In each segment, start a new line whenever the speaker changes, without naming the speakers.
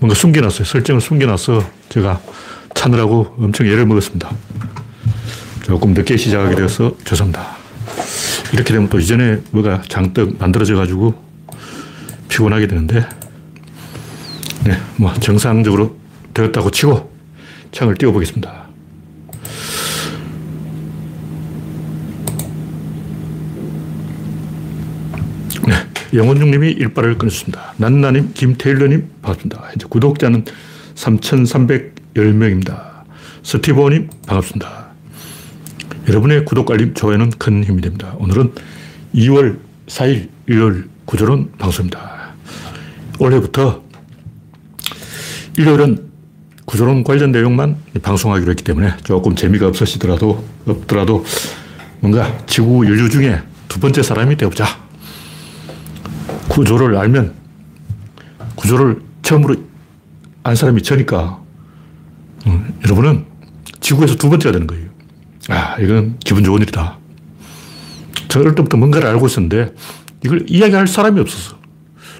뭔가 숨겨놨어요. 설정을 숨겨놔서 제가 찾느라고 엄청 애를 먹었습니다. 조금 늦게 시작하게 되어서 죄송합니다. 이렇게 되면 또 이전에 뭐가 장떡 만들어져 가지고 피곤하게 되는데, 네, 뭐 정상적으로 되었다고 치고 창을 띄워보겠습니다. 네, 영원중님이 일발을 끊었습니다. 난나님, 김태일러님, 반갑습니다. 현재 구독자는 3,310명입니다. 스티브님, 반갑습니다. 여러분의 구독, 알림, 좋아요는 큰 힘이 됩니다. 오늘은 2월 4일, 1월 구조론 방송입니다. 올해부터 일요일은 구조론 관련 내용만 방송하기로 했기 때문에 조금 재미가 없으시더라도, 없더라도 뭔가 지구 인류 중에 두 번째 사람이 되어보자. 구조를 알면 구조를 처음으로 안 사람이 저니까 음, 여러분은 지구에서 두 번째가 되는 거예요. 아, 이건 기분 좋은 일이다. 저 어릴 때부터 뭔가를 알고 있었는데 이걸 이야기할 사람이 없었어.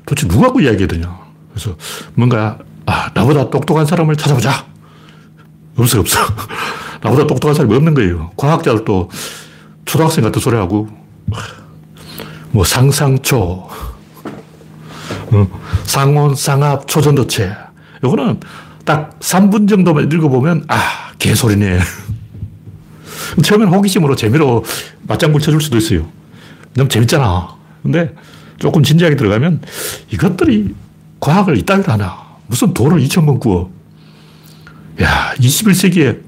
도대체 누가 갖고 이야기해야 되냐. 그래서 뭔가, 아, 나보다 똑똑한 사람을 찾아보자. 없어, 없어. 나보다 똑똑한 사람이 없는 거예요. 과학자들도 초등학생 같은 소리 하고, 뭐 상상초, 어, 상온, 상압, 초전도체. 이거는 딱 3분 정도만 읽어보면, 아, 개소리네. 처음엔 호기심으로 재미로 맞장구 쳐줄 수도 있어요. 너무 재밌잖아. 근데 조금 진지하게 들어가면 이것들이 과학을 이따위로 하나. 무슨 돌을 2천번 구워. 야, 21세기에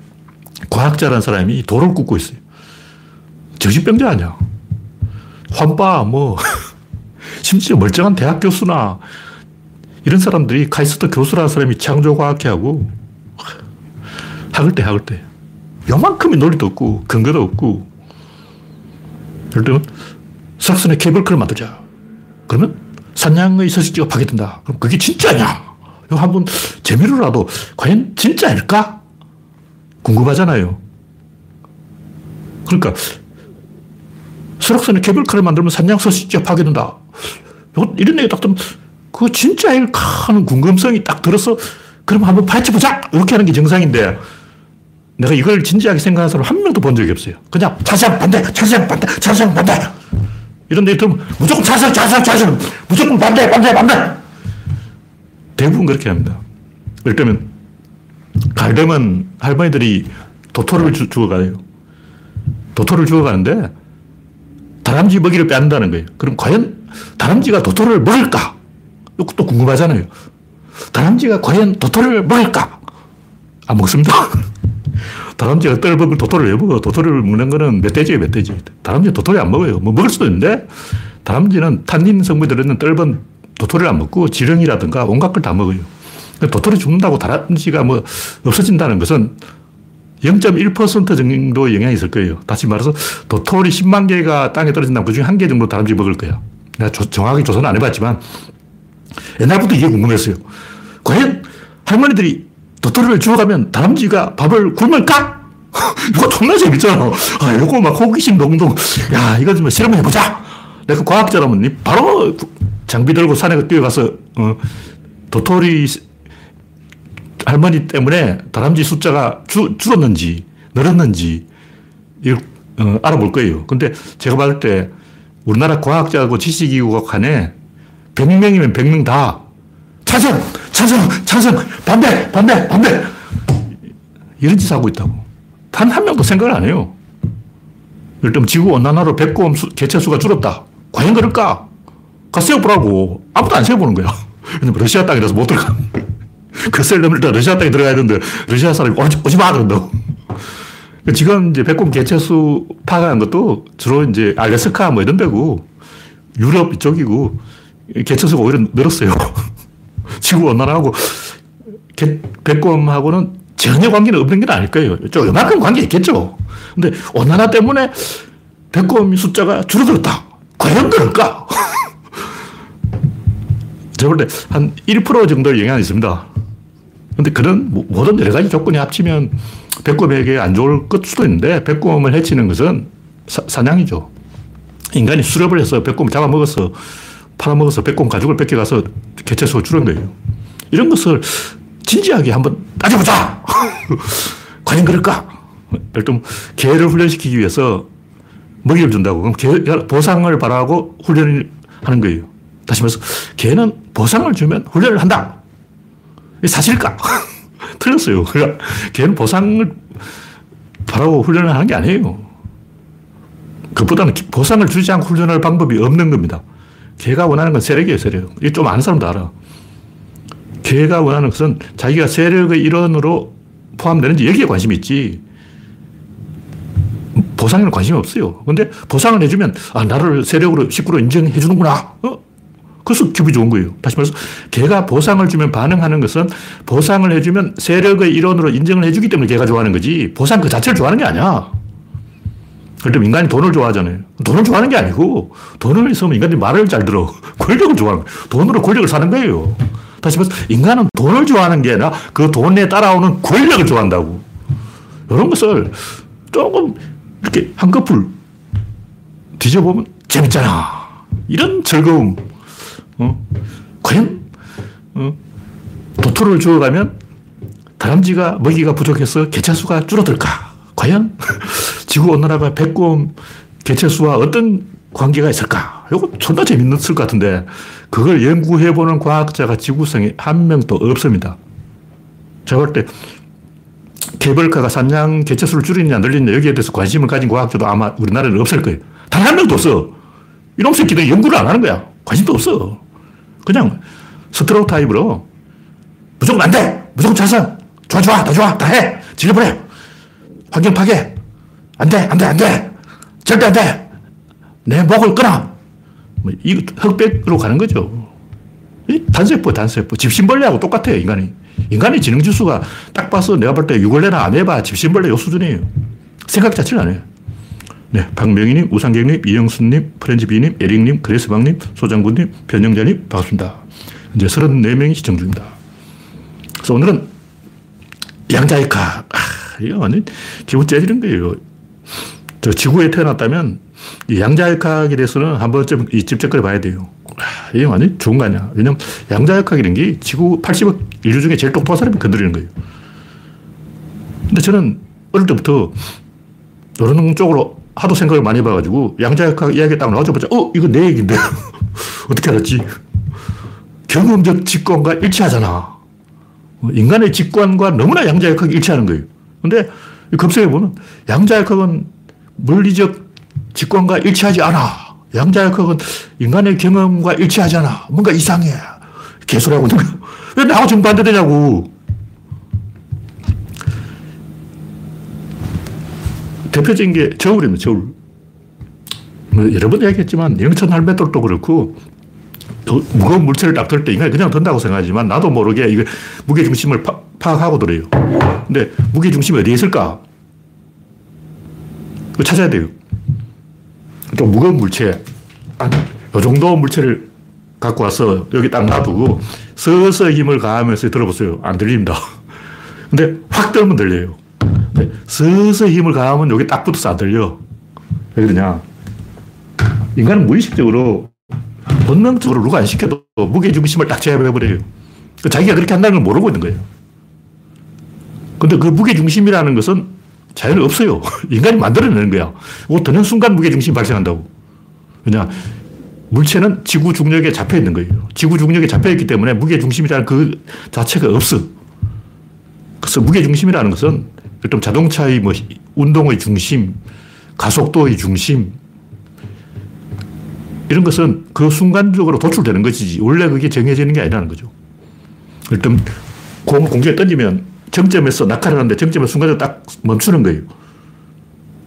과학자라는 사람이 돌을 굽고 있어요. 정신병자 아니야. 환빠, 뭐, 심지어 멀쩡한 대학 교수나 이런 사람들이 카이스트 교수라는 사람이 창조과학회하고 학을 때, 학을 때. 요만큼의 논리도 없고, 근거도 없고. 예를 들면, 석선의 케이블카를 만들자. 그러면 산양의 서식지가 파괴된다. 그럼 그게 진짜냐? 이거 한번 재미로라도 과연 진짜일까? 궁금하잖아요. 그러니까 설악산의 케이블카를 만들면 산양 서식지가 파괴된다. 이런 얘기 딱 들으면 그거 진짜일까 하는 궁금성이 딱 들어서 그럼 한번 파헤쳐보자! 이렇게 하는 게 정상인데 내가 이걸 진지하게 생각하는 사람 한 명도 본 적이 없어요. 그냥 자세한 반대, 자세한 반대, 자세한 반대. 이런 데 들으면 무조건 자세, 자세, 자세. 무조건 반대, 반대, 반대. 대부분 그렇게 합니다. 예를 들면 가려면 할머니들이 도토리를 주, 죽어가요. 도토리를 죽어가는데 다람쥐 먹이를 빼앗는다는 거예요. 그럼 과연 다람쥐가 도토리를 먹을까? 이것도 궁금하잖아요. 다람쥐가 과연 도토리를 먹을까? 안 먹습니다. 다람쥐가 뜰먹을 도토리를 왜 먹어? 도토리를 먹는 거는 멧돼지예요, 멧돼지. 다람쥐 도토리 안 먹어요. 뭐 먹을 수도 있는데, 다람쥐는 탄닌 성분이 들어있는 뜰번 도토리를 안 먹고 지렁이라든가 온갖 걸 다 먹어요. 도토리 죽는다고 다람쥐가 뭐 없어진다는 것은 0.1% 정도 영향이 있을 거예요. 다시 말해서 도토리 10만 개가 땅에 떨어진다면 그 중에 한 개 정도 다람쥐 먹을 거야. 내가 조, 정확하게 조사는 안 해봤지만 옛날부터 이게 궁금했어요. 과연 할머니들이 도토리를 주워가면 다람쥐가 밥을 굶을까? 이거 존나 재밌잖아. 아, 이거 막 호기심 농동. 야, 이거 좀 실험해보자. 내가 과학자라면 바로 장비 들고 산에 뛰어가서, 어, 도토리 할머니 때문에 다람쥐 숫자가 주, 줄었는지, 늘었는지, 이걸, 어, 알아볼 거예요. 근데 제가 봤을 때 우리나라 과학자하고 지식기구 간에 100명이면 100명 다 찬성! 찬성! 찬성! 반대! 반대! 반대! 이런 짓 하고 있다고. 단 한 명도 생각을 안 해요. 예를 들면 지구온난화로 백곰 개체수가 줄었다. 과연 그럴까? 가 세워보라고. 아무도 안 세워보는 거야. 왜냐면 러시아 땅이라서 못 들어가. 그 셀러면 일단 러시아 땅에 들어가야 되는데 러시아 사람이 오지, 오지 마! 그런다고. 지금 이제 백곰 개체수 파악하는 것도 주로 이제 알래스카 뭐 이런 데고 유럽 이쪽이고 개체수가 오히려 늘었어요. 지구 온난화하고 백곰하고는 전혀 관계는 없는 게 아닐 거예요. 좀 요만큼 관계 있겠죠. 근데 온난화 때문에 백곰 숫자가 줄어들었다. 과연 그럴까? 제가 볼때한1% 정도 영향이 있습니다. 근데 그런 모든 여러 가지 조건이 합치면 백곰에게 안 좋을 것 수도 있는데 백곰을 해치는 것은 사, 사냥이죠. 인간이 수렵을 해서 백곰을 잡아먹어서 팔아먹어서 백곰 가죽을 뺏겨가서 개체수가 줄은 거예요. 이런 것을 진지하게 한번 따져보자! 과연 그럴까? 일단 개를 훈련시키기 위해서 먹이를 준다고. 그럼 개, 보상을 바라고 훈련을 하는 거예요. 다시 말해서 개는 보상을 주면 훈련을 한다. 사실일까? 틀렸어요. 그러니까 개는 보상을 바라고 훈련을 하는 게 아니에요. 그보다는 보상을 주지 않고 훈련할 방법이 없는 겁니다. 개가 원하는 건 세력이에요, 세력. 이게 좀 아는 사람도 알아. 개가 원하는 것은 자기가 세력의 일원으로 포함되는지 여기에 관심이 있지. 보상에는 관심이 없어요. 근데 보상을 해주면, 아, 나를 세력으로, 식구로 인정해 주는구나. 어? 그래서 기분이 좋은 거예요. 다시 말해서, 개가 보상을 주면 반응하는 것은 보상을 해주면 세력의 일원으로 인정을 해주기 때문에 개가 좋아하는 거지, 보상 그 자체를 좋아하는 게 아니야. 그럼 인간이 돈을 좋아하잖아요. 돈을 좋아하는 게 아니고, 돈을 있으면 인간이 말을 잘 들어. 권력을 좋아하는 거예요. 돈으로 권력을 사는 거예요. 다시 말해서, 인간은 돈을 좋아하는 게 아니라 그 돈에 따라오는 권력을 좋아한다고. 이런 것을 조금 이렇게 한꺼풀 뒤져보면 재밌잖아. 이런 즐거움. 어? 과연, 어? 도토를 주어가면 다람쥐가 먹이가 부족해서 개체수가 줄어들까? 과연 지구온난화가 백곰 개체수와 어떤 관계가 있을까? 이거 존나 재밌을 것 같은데 그걸 연구해보는 과학자가 지구상에 한 명도 없습니다. 제가 볼 때 개벌카가 산양 개체수를 줄이느냐 늘리느냐 여기에 대해서 관심을 가진 과학자도 아마 우리나라에는 없을 거예요. 단 한 명도 없어. 이놈 새끼들 연구를 안 하는 거야. 관심도 없어. 그냥 스트로 타입으로 무조건 안 돼! 무조건 찬성! 좋아, 좋아, 다 좋아, 다 해! 질러버려! 환경 파괴! 안 돼, 안 돼, 안 돼! 절대 안 돼! 내 목을 끊어! 뭐, 이 흑백으로 가는 거죠. 단세포, 단세포. 집신벌레하고 똑같아요, 인간이. 인간의 지능지수가 딱 봐서 내가 볼 때 유골레나 아메바, 집신벌레 요 수준이에요. 생각 자체를 안 해요. 네, 박명희님, 우상경님, 이영수님, 프렌즈비님, 에릭님, 그레스방님, 소장군님, 변영자님, 반갑습니다. 이제 34명이 시청 중입니다. 그래서 오늘은 양자역학. 아, 이거 완전 기분 째지는 거예요. 저 지구에 태어났다면 이 양자역학에 대해서는 한 번쯤 이 집적거려 봐야 돼요. 아, 이게 완전 좋은 거 아니야. 왜냐면 양자역학이라는 게 지구 80억 인류 중에 제일 똑똑한 사람이 건드리는 거예요. 근데 저는 어릴 때부터 이런 쪽으로 하도 생각을 많이 해봐가지고 양자역학 이야기 딱 나오자마자 어? 이거 내 얘기인데 어떻게 알았지? 경험적 직관과 일치하잖아. 인간의 직관과 너무나 양자역학이 일치하는 거예요. 근데 검색해 보면 양자역학은 물리적 직관과 일치하지 않아. 양자역학은 인간의 경험과 일치하지 않아. 뭔가 이상해. 개소리하고 있는 거야. 왜 나하고 정반대되냐고. 대표적인 게 저울입니다, 저울. 뭐 여러 번 얘기했지만 영천 할매돌도 그렇고 무거운 물체를 딱 들 때 인간이 그냥 든다고 생각하지만 나도 모르게 이거 무게중심을 파, 악하고 들어요. 근데 무게중심이 어디에 있을까? 그 찾아야 돼요. 좀 무거운 물체, 한, 요 정도 물체를 갖고 와서 여기 딱 놔두고 서서 힘을 가하면서 들어보세요. 안 들립니다. 근데 확 들면 들려요. 서서 힘을 가하면 여기 딱 붙어서 안 들려. 왜 그러냐. 인간은 무의식적으로 본능적으로 누가 안 시켜도 무게중심을 딱 제압해버려요. 그 자기가 그렇게 한다는 걸 모르고 있는 거예요. 근데 그 무게중심이라는 것은 자연에 없어요. 인간이 만들어내는 거야. 그 드는 순간 무게중심이 발생한다고. 왜냐, 물체는 지구 중력에 잡혀 있는 거예요. 지구 중력에 잡혀 있기 때문에 무게중심이라는 그 자체가 없어. 그래서 무게중심이라는 것은 일단 자동차의 뭐 운동의 중심, 가속도의 중심, 이런 것은 그 순간적으로 도출되는 것이지 원래 그게 정해지는 게 아니라는 거죠. 일단 공을 공중에 던지면 정점에서 낙하를 하는데 정점에 순간적으로 딱 멈추는 거예요.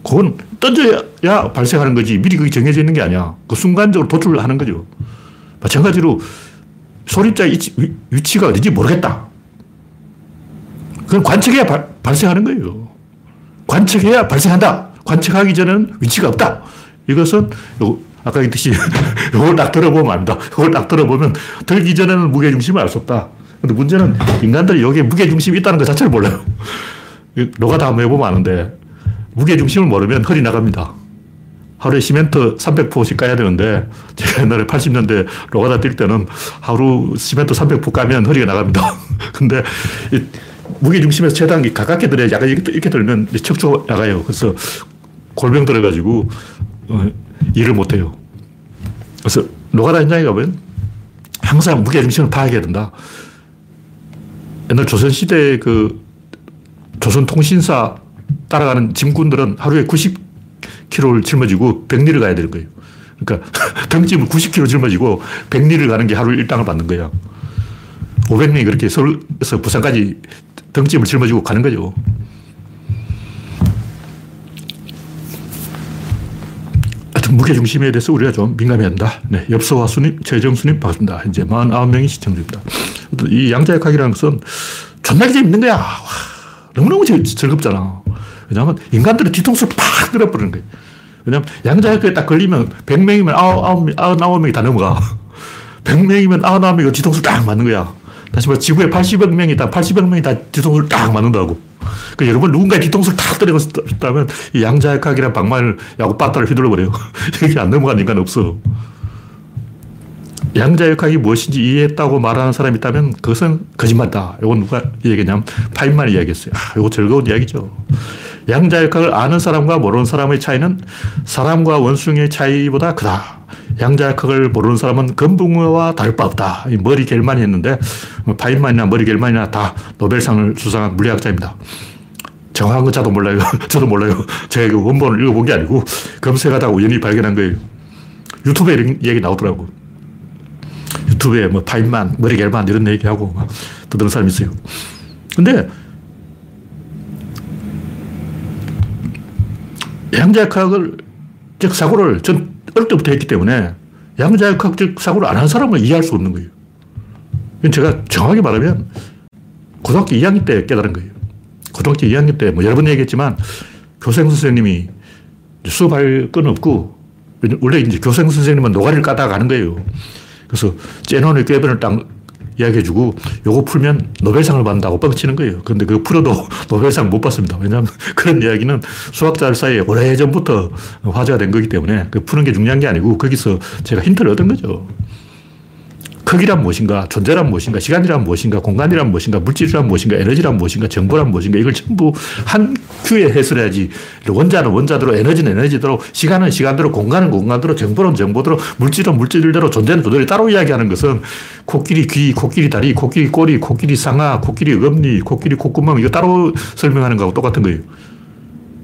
그건 던져야 발생하는 거지 미리 그게 정해져 있는 게 아니야. 그 순간적으로 도출하는 거죠. 마찬가지로 소립자의 위치, 위치가 어딘지 모르겠다. 그건 관측해야 바, 발생하는 거예요. 관측해야 발생한다. 관측하기 전에는 위치가 없다. 이것은 아까 얘기했듯이 이걸 딱 들어보면 안다. 이걸 딱 들어보면 들기 전에는 무게중심을 알 수 없다. 근데 문제는 인간들이 여기에 무게중심이 있다는 것 자체를 몰라요. 노가다 한번 해보면 아는데 무게중심을 모르면 허리 나갑니다. 하루에 시멘트 300포씩 까야 되는데 제가 옛날에 80년대 로가다 뛸 때는 하루 시멘트 300포 까면 허리가 나갑니다. 근데 무게 중심에서 최단기 가깝게 들어야 약간 이렇게, 이렇게 들면 척추가 나가요. 그래서 골병 들어가지고 어, 일을 못해요. 그래서 노가다 현장에 가면 항상 무게 중심을 파악해야 된다. 옛날 조선시대 그 조선통신사 따라가는 짐꾼들은 하루에 90km를 짊어지고 백리를 가야 되는 거예요. 그러니까 등짐을 90km 짊어지고 백리를 가는 게 하루 일당을 받는 거야. 500명이 그렇게 서울에서 부산까지 등짐을 짊어지고 가는 거죠. 하여튼 무게중심에 대해서 우리가 좀 민감해야 한다. 네, 엽서와 수님, 최정수님 반갑습니다. 현재 49명이 시청 중입니다. 이 양자역학이라는 것은 존나게 재밌는 거야. 와, 너무너무 즐겁잖아. 왜냐하면 인간들의 뒤통수를 팍 들어버리는 거예요. 왜냐하면 양자역학에 딱 걸리면 100명이면 99명이 다 넘어가. 100명이면 99명이 뒤통수를 딱 맞는 거야. 다시 말해 지구에 80억 명이 있다. 80억 명이 다 뒤통수를 딱 맞는다고. 그 여러분 누군가의 뒤통수를 탁 때리고 싶다면 이 양자역학이란 방망이를 야구 빠따를 휘둘러 버려요. 여기 안 넘어간 인간 없어. 양자역학이 무엇인지 이해했다고 말하는 사람이 있다면 그것은 거짓말이다. 이건 누가 얘기했냐면 파인만이 이야기했어요. 아, 이거 즐거운 이야기죠. 양자역학을 아는 사람과 모르는 사람의 차이는 사람과 원숭이의 차이보다 크다. 양자역학을 모르는 사람은 금붕어와 다를 바 없다. 머리 겔만이 했는데 뭐 파인만이나 머리 겔만이나 다 노벨상을 수상한 물리학자입니다. 정확한 건 저도 몰라요. 저도 몰라요. 제가 그 원본을 읽어본 게 아니고 검색하다가 우연히 발견한 거예요. 유튜브에 이런 얘기 나오더라고. 유튜브에 뭐 파인만, 머리 겔만 이런 얘기하고 막 떠드는 사람이 있어요. 근데 양자역학을 즉 사고를 전 어릴 때부터 했기 때문에 양자역학적 사고를 안 한 사람은 이해할 수 없는 거예요. 제가 정확히 말하면 고등학교 2학년 때 깨달은 거예요. 고등학교 2학년 때 뭐 여러 번 얘기했지만 교생 선생님이 수업할 건 없고 원래 이제 교생 선생님은 노가리를 까다가 가는 거예요. 그래서 제논의 꾀변을 딱 이야기해주고 요거 풀면 노벨상을 받는다고 뻥치는 거예요. 그런데 그거 풀어도 노벨상 못 받습니다. 왜냐하면 그런 이야기는 수학자들 사이에 오래전부터 화제가 된 거기 때문에 그 푸는 게 중요한 게 아니고 거기서 제가 힌트를 얻은 거죠. 크기란 무엇인가, 존재란 무엇인가, 시간이란 무엇인가, 공간이란 무엇인가, 물질이란 무엇인가, 에너지란 무엇인가, 정보란 무엇인가, 이걸 전부 한 큐에 해설해야지. 원자는 원자대로, 에너지는 에너지대로, 시간은 시간대로, 공간은 공간대로, 정보는 정보대로, 물질은 물질대로, 존재는 존재로 따로 이야기하는 것은 코끼리 귀, 코끼리 다리, 코끼리 꼬리, 코끼리 상하, 코끼리 엄니, 코끼리 콧구멍, 이거 따로 설명하는 거하고 똑같은 거예요.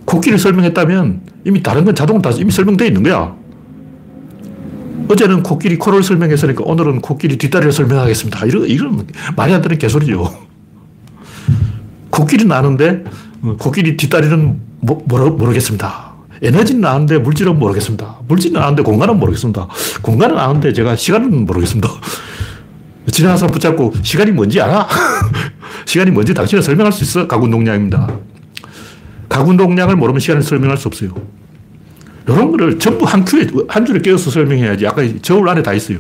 코끼리를 설명했다면 이미 다른 건 자동으로 다 이미 설명되어 있는 거야. 어제는 코끼리 코를 설명했으니까 오늘은 코끼리 뒷다리를 설명하겠습니다. 이런, 이런 말이 안 되는 개소리죠. 코끼리는 아는데 어, 코끼리 뒷다리는 모, 모르, 모르겠습니다. 에너지는 아는데 물질은 모르겠습니다. 물질은 아는데 공간은 모르겠습니다. 공간은 아는데 제가 시간은 모르겠습니다. 지나가서 붙잡고 시간이 뭔지 알아? 시간이 뭔지 당신은 설명할 수 있어? 가군동량입니다. 가군동량을 모르면 시간을 설명할 수 없어요. 이런 거를 전부 한 큐에, 한 줄에 깨어서 설명해야지. 아까 저울 안에 다 있어요.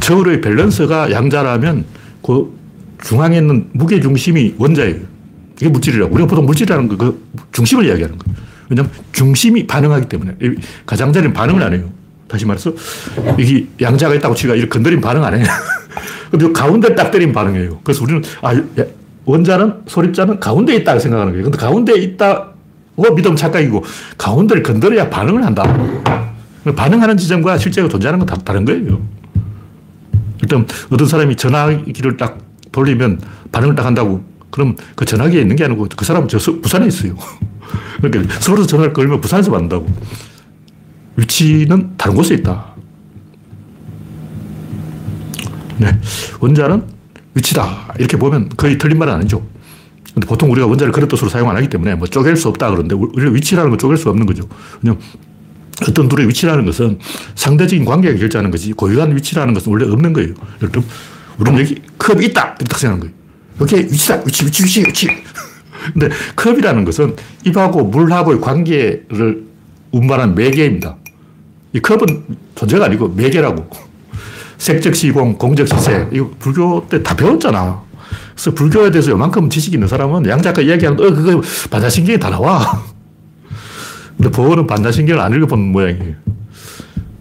저울의 밸런스가 양자라면 그 중앙에 있는 무게 중심이 원자예요. 이게 물질이라고. 우리가 보통 물질이라는 거, 그 중심을 이야기하는 거예요. 왜냐면 중심이 반응하기 때문에. 가장자리는 반응을 안 해요. 다시 말해서, 이게 양자가 있다고 치가 이렇게 건드리면 반응 안 해요. 근데 가운데 딱 때리면 반응해요. 그래서 우리는, 아, 원자는, 소립자는 가운데 있다 생각하는 거예요. 근데 가운데 있다 뭐 믿음 착각이고 가운데를 건드려야 반응을 한다. 반응하는 지점과 실제로 존재하는 건 다 다른 거예요. 일단 어떤 사람이 전화기를 딱 돌리면 반응을 딱 한다고 그럼 그 전화기에 있는 게 아니고 그 사람은 저 부산에 있어요. 그러니까 서울에서 전화를 걸면 부산에서 받는다고. 위치는 다른 곳에 있다. 네. 원자는 위치다. 이렇게 보면 거의 틀린 말은 아니죠. 근데 보통 우리가 원자를 뜻으로 사용 안 하기 때문에 뭐 쪼갤 수 없다 그러는데 우리가 위치라는 건 쪼갤 수 없는 거죠. 그냥 어떤 둘의 위치라는 것은 상대적인 관계가 결정하는 거지 고유한 위치라는 것은 원래 없는 거예요. 예를 들면 우리는 여기 컵이 있다 이렇게 딱 생각하는 거예요. 여기 위치다 위치 위치 위치 위치. 근데 컵이라는 것은 입하고 물하고의 관계를 운반한 매개입니다. 이 컵은 존재가 아니고 매개라고. 색적시공, 공적시세. 이거 불교 때 다 배웠잖아. 그래서 불교에 대해서 요만큼 지식이 있는 사람은 양 작가 이야기하는, 어, 그거 반야신경에 다 나와. 근데 보어는 반자신경을 안 읽어본 모양이에요.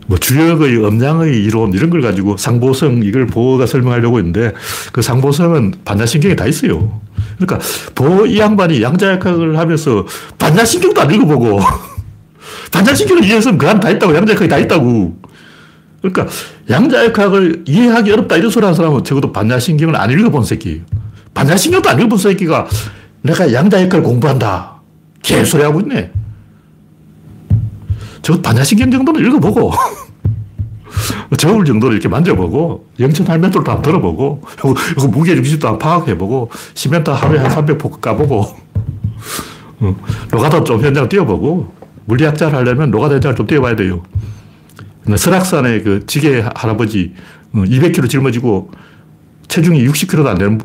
뭐 주역의 음양의 이론 이런 걸 가지고 상보성 이걸 보어가 설명하려고 했는데 그 상보성은 반자신경에 다 있어요. 그러니까 보어 이 양반이 양자역학을 하면서 반자신경도 안 읽어보고 반자신경을 이해했으면 그안다 있다고 양자역학이 다 있다고. 그러니까 양자역학을 이해하기 어렵다 이런 소리 하는 사람은 적어도 반자신경을 안 읽어본 새끼예요. 반자신경도 안 읽어본 새끼가 내가 양자역학을 공부한다. 개소리 하고 있네. 저 반야신경 정도는 읽어보고, 저울 정도는 이렇게 만져보고, 영천 할면도도 한번 들어보고, 이거 무게 중심도 한번 파악해보고, 시멘트 하루에 한 300포크 까보고, 어, 노가다 좀 현장 뛰어보고, 물리학자를 하려면 노가다 현장을 좀 뛰어봐야 돼요. 설악산의 그 지게 할아버지, 200kg 어, 짊어지고, 체중이 60kg도 안 되는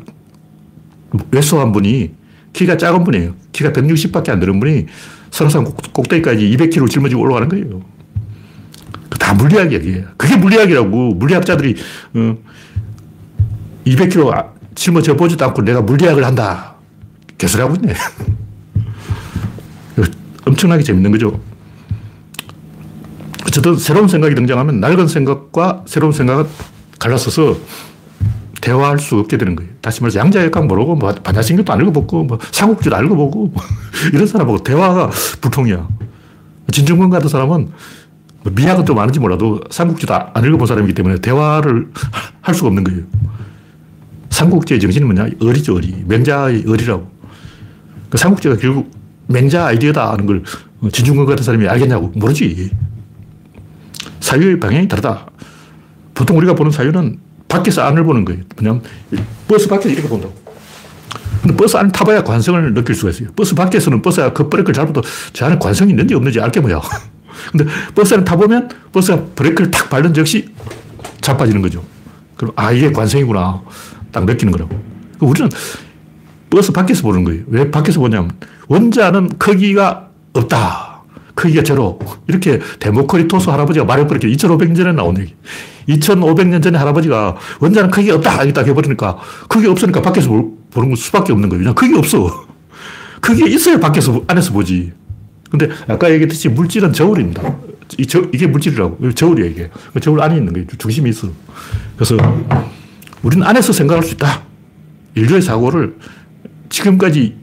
외소한 분이, 키가 작은 분이에요. 키가 160밖에 안 되는 분이 설악산 꼭대기까지 200km 짊어지고 올라가는 거예요. 다 물리학이야, 그게 물리학이라고. 물리학자들이, 어, 200km 아, 짊어져 보지도 않고 내가 물리학을 한다. 개소리하고 있네. 엄청나게 재밌는 거죠. 어쨌든 새로운 생각이 등장하면 낡은 생각과 새로운 생각은 갈라서서 대화할 수 없게 되는 거예요. 다시 말해서 양자역학 모르고, 뭐, 반야신경도 안 읽어보고, 뭐, 삼국지도 안 읽어보고, 뭐 이런 사람하고 대화가 불통이야. 진중권 같은 사람은 뭐 미학은 좀 아는지 몰라도 삼국지도 안 읽어본 사람이기 때문에 대화를 할 수가 없는 거예요. 삼국지의 정신이 뭐냐? 어리죠, 어리. 맹자의 어리라고. 그 삼국지가 결국 맹자 아이디어다 하는 걸 진중권 같은 사람이 알겠냐고 모르지. 사유의 방향이 다르다. 보통 우리가 보는 사유는 밖에서 안을 보는 거예요. 뭐냐면 버스 밖에서 이렇게 본다고. 근데 버스 안을 타봐야 관성을 느낄 수가 있어요. 버스 밖에서는 버스가 그 브레이크를 잡아도 저 안에 관성이 있는지 없는지 알게 뭐야. 근데 버스 안을 타보면 버스가 브레이크를 탁 밟는 즉시 자빠지는 거죠. 그럼 아, 이게 관성이구나. 딱 느끼는 거라고. 우리는 버스 밖에서 보는 거예요. 왜 밖에서 보냐면 원자는 크기가 없다. 크기가 제로. 이렇게 데모크리토스 할아버지가 말해버렸게 2500년 전에 나온 얘기. 2500년 전에 할아버지가 원자는 크기가 없다. 이렇게 딱 해버리니까 크기 없으니까 밖에서 보는 수밖에 없는 거예요. 그냥 크기 없어. 크기가 있어야 밖에서, 안에서 보지. 근데 아까 얘기했듯이 물질은 저울입니다. 이 저, 이게 물질이라고. 저울이야, 이게. 저울 안에 있는 거예요. 중심이 있어. 그래서 우리는 안에서 생각할 수 있다. 인류의 사고를 지금까지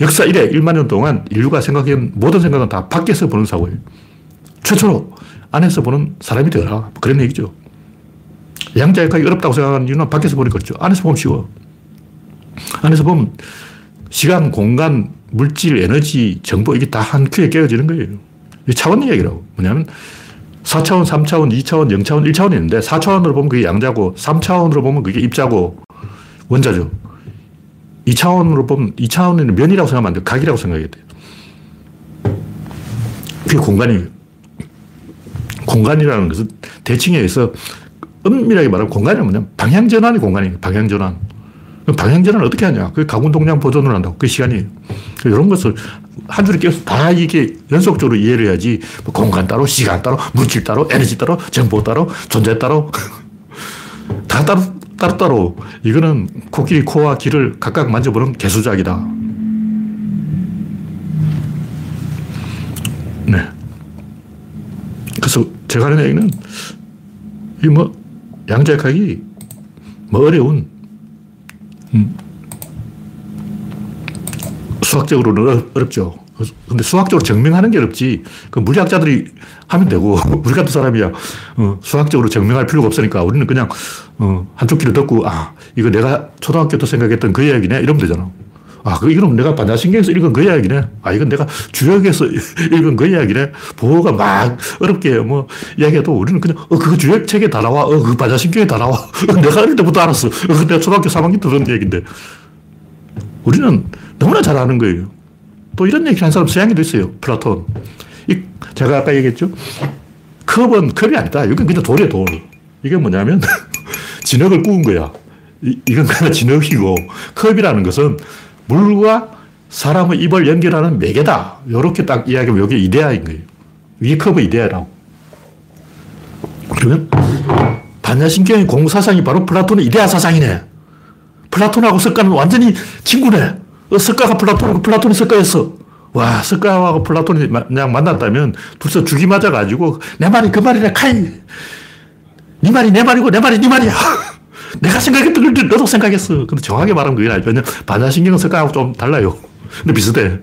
역사 이래 1만 년 동안 인류가 생각한 모든 생각은 다 밖에서 보는 사고예요. 최초로 안에서 보는 사람이 되어라. 뭐 그런 얘기죠. 양자역학이 어렵다고 생각하는 이유는 밖에서 보니까 그렇죠. 안에서 보면 쉬워. 안에서 보면 시간, 공간, 물질, 에너지, 정보 이게 다 한 큐에 깨어지는 거예요. 이 차원 이야기라고. 뭐냐면 4차원, 3차원, 2차원, 0차원, 1차원이 있는데 4차원으로 보면 그게 양자고 3차원으로 보면 그게 입자고 원자죠. 2차원으로 보면 2차원에는 면이라고 생각하면 안 돼요. 각이라고 생각해야 돼요. 그게 공간이에요. 공간이라는 것은 대칭에 의해서 엄밀하게 말하면 공간이 뭐냐 방향전환이 공간이에요. 방향전환. 방향전환을 어떻게 하냐. 그 가군동량 보존을 한다고. 그 시간이에요. 이런 것을 한 줄에 끼워서 다 이게 연속적으로 이해를 해야지 뭐 공간 따로, 시간 따로, 물질 따로, 에너지 따로, 정보 따로, 존재 따로. 다 따로, 따로따로. 이거는 코끼리 코와 귀를 각각 만져보는 개수작이다. 네. 그래서 제가 하는 얘기는 이 뭐 양자역학이 뭐 어려운 음, 수학적으로는 어렵죠. 근데 수학적으로 증명하는 게 어렵지. 그 물리학자들이 하면 되고, 우리 같은 사람이야, 어, 수학적으로 증명할 필요가 없으니까 우리는 그냥, 어, 한쪽 귀를 듣고, 아, 이거 내가 초등학교 때 생각했던 그 이야기네? 이러면 되잖아. 아, 그, 이건 내가 반야신경에서 읽은 그 이야기네. 아, 이건 내가 주역에서 읽은 그 이야기네. 보호가 막 어렵게 뭐 이야기해도 우리는 그냥, 어, 그거 주역 책에 다 나와. 어, 그 반야신경에 다 나와. 어, 내가 어릴 때부터 알았어. 어, 내가 초등학교 3학년 때 들은 얘기인데. 우리는 너무나 잘 아는 거예요. 또 이런 얘기 하는 사람 서양에도 있어요. 플라톤. 이, 제가 아까 얘기했죠. 컵은 컵이 아니다. 이건 그냥 돌이야, 돌. 이게 뭐냐면, 진흙을 구운 거야. 이, 이건 그냥 진흙이고, 컵이라는 것은 물과 사람의 입을 연결하는 매개다. 이렇게 딱 이야기하면 이게 이데아인 거예요. 이게 컵의 이데아라고. 그러면, 반야심경의 공사상이 바로 플라톤의 이데아 사상이네. 플라톤하고 석가는 완전히 친구네. 어, 석가가 플라톤이고 플라톤이 석가였어. 와, 석가하고 플라톤이 그냥 만났다면 둘이서 죽이 맞아가지고 내 말이 그 말이래, 카이. 네 말이 내 말이고 내 말이 네 말이야. 내가 생각했던 걸 너도 생각했어. 근데 정확하게 말하면 그게 아니죠. 반야신경은 스카하고 좀 달라요. 근데 비슷해.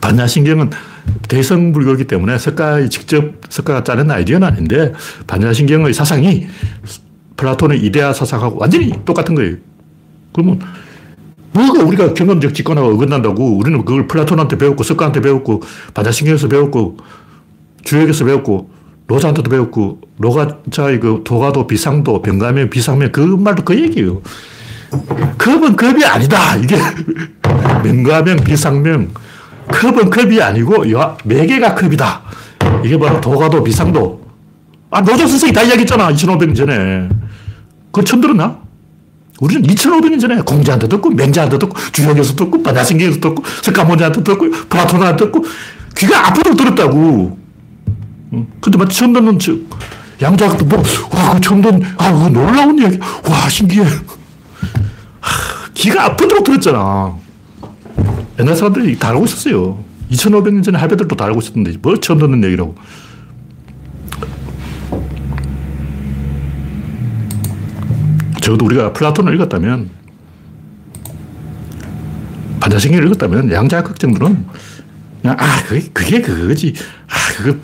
반야신경은 대성불교이기 때문에 석가의 직접 석가가 짜낸 아이디어는 아닌데 반야신경의 사상이 플라톤의 이데아 사상하고 완전히 똑같은 거예요. 그러면 뭐가 우리가 경험적 직관하고 어긋난다고 우리는 그걸 플라톤한테 배웠고 석가한테 배웠고 반야신경에서 배웠고 주역에서 배웠고 로자한테도 배웠고 로가자의 그 도가도 비상도 병가면 비상면 그 말도 그 얘기예요. 급은 급이 아니다. 이게 명가명 비상명 컵은 컵이 아니고 매개가 컵이다. 이게 바로 도가도 비상도. 아, 노조 선생이 다 이야기했잖아. 2500년 전에. 그걸 처음 들었나? 우리는 2500년 전에 공자한테 듣고, 맹자한테 듣고, 주형에서 듣고, 바다신경에서 듣고, 석가모니한테 듣고, 플라톤한테 듣고, 귀가 아프도록 들었다고. 근데 마치 처음 듣는 즉, 양자학도 뭐, 와, 그 처음 듣는, 아, 그 놀라운 이야기. 와, 신기해. 하, 귀가 아프도록 들었잖아. 옛날 사람들이 다 알고 있었어요. 2500년 전에 할배들도 다 알고 있었는데, 뭐 처음 듣는 얘기라고. 적어도 우리가 플라톤을 읽었다면, 반자신경을 읽었다면, 양자극 정도는 그냥, 아, 그게, 그게 그거지. 아, 그거,